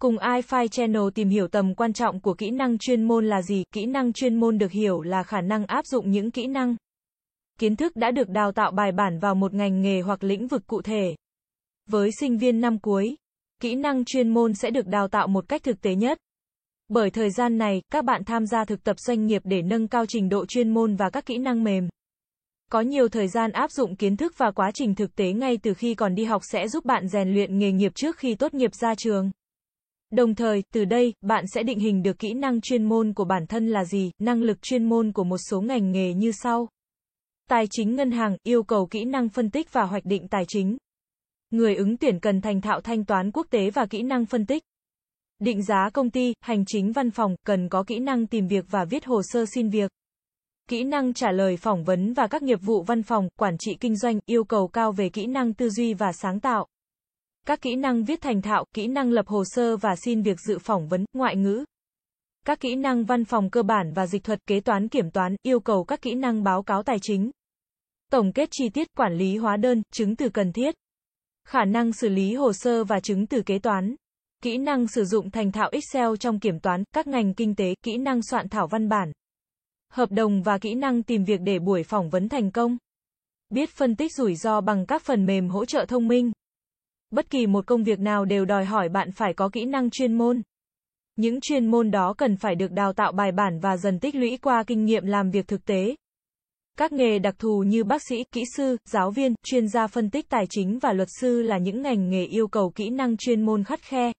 Cùng iFi Channel tìm hiểu tầm quan trọng của kỹ năng chuyên môn là gì? Kỹ năng chuyên môn được hiểu là khả năng áp dụng những kỹ năng, kiến thức đã được đào tạo bài bản vào một ngành nghề hoặc lĩnh vực cụ thể. Với sinh viên năm cuối, kỹ năng chuyên môn sẽ được đào tạo một cách thực tế nhất. Bởi thời gian này, các bạn tham gia thực tập doanh nghiệp để nâng cao trình độ chuyên môn và các kỹ năng mềm. Có nhiều thời gian áp dụng kiến thức và quá trình thực tế ngay từ khi còn đi học sẽ giúp bạn rèn luyện nghề nghiệp trước khi tốt nghiệp ra trường. Đồng thời, từ đây, bạn sẽ định hình được kỹ năng chuyên môn của bản thân là gì, năng lực chuyên môn của một số ngành nghề như sau. Tài chính ngân hàng, yêu cầu kỹ năng phân tích và hoạch định tài chính. Người ứng tuyển cần thành thạo thanh toán quốc tế và kỹ năng phân tích. Định giá công ty, hành chính văn phòng, cần có kỹ năng tìm việc và viết hồ sơ xin việc. Kỹ năng trả lời phỏng vấn và các nghiệp vụ văn phòng, quản trị kinh doanh, yêu cầu cao về kỹ năng tư duy và sáng tạo. Các kỹ năng viết thành thạo, kỹ năng lập hồ sơ và xin việc dự phỏng vấn, ngoại ngữ. Các kỹ năng văn phòng cơ bản và dịch thuật kế toán kiểm toán, yêu cầu các kỹ năng báo cáo tài chính. Tổng kết chi tiết, quản lý hóa đơn, chứng từ cần thiết. Khả năng xử lý hồ sơ và chứng từ kế toán. Kỹ năng sử dụng thành thạo Excel trong kiểm toán, các ngành kinh tế, kỹ năng soạn thảo văn bản. Hợp đồng và kỹ năng tìm việc để buổi phỏng vấn thành công. Biết phân tích rủi ro bằng các phần mềm hỗ trợ thông minh. Bất kỳ một công việc nào đều đòi hỏi bạn phải có kỹ năng chuyên môn. Những chuyên môn đó cần phải được đào tạo bài bản và dần tích lũy qua kinh nghiệm làm việc thực tế. Các nghề đặc thù như bác sĩ, kỹ sư, giáo viên, chuyên gia phân tích tài chính và luật sư là những ngành nghề yêu cầu kỹ năng chuyên môn khắt khe.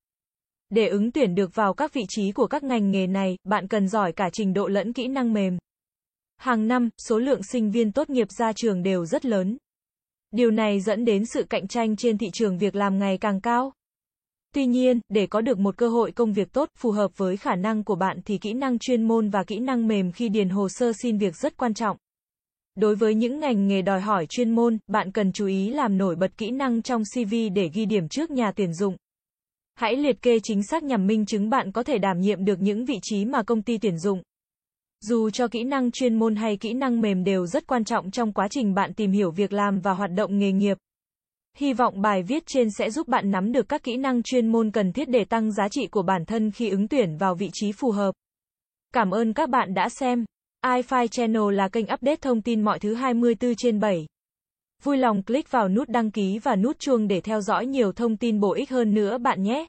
Để ứng tuyển được vào các vị trí của các ngành nghề này, bạn cần giỏi cả trình độ lẫn kỹ năng mềm. Hàng năm, số lượng sinh viên tốt nghiệp ra trường đều rất lớn. Điều này dẫn đến sự cạnh tranh trên thị trường việc làm ngày càng cao. Tuy nhiên, để có được một cơ hội công việc tốt, phù hợp với khả năng của bạn thì kỹ năng chuyên môn và kỹ năng mềm khi điền hồ sơ xin việc rất quan trọng. Đối với những ngành nghề đòi hỏi chuyên môn, bạn cần chú ý làm nổi bật kỹ năng trong CV để ghi điểm trước nhà tuyển dụng. Hãy liệt kê chính xác nhằm minh chứng bạn có thể đảm nhiệm được những vị trí mà công ty tuyển dụng. Dù cho kỹ năng chuyên môn hay kỹ năng mềm đều rất quan trọng trong quá trình bạn tìm hiểu việc làm và hoạt động nghề nghiệp. Hy vọng bài viết trên sẽ giúp bạn nắm được các kỹ năng chuyên môn cần thiết để tăng giá trị của bản thân khi ứng tuyển vào vị trí phù hợp. Cảm ơn các bạn đã xem iFi Channel là kênh update thông tin mọi thứ 24 trên 7. Vui lòng click vào nút đăng ký và nút chuông để theo dõi nhiều thông tin bổ ích hơn nữa bạn nhé.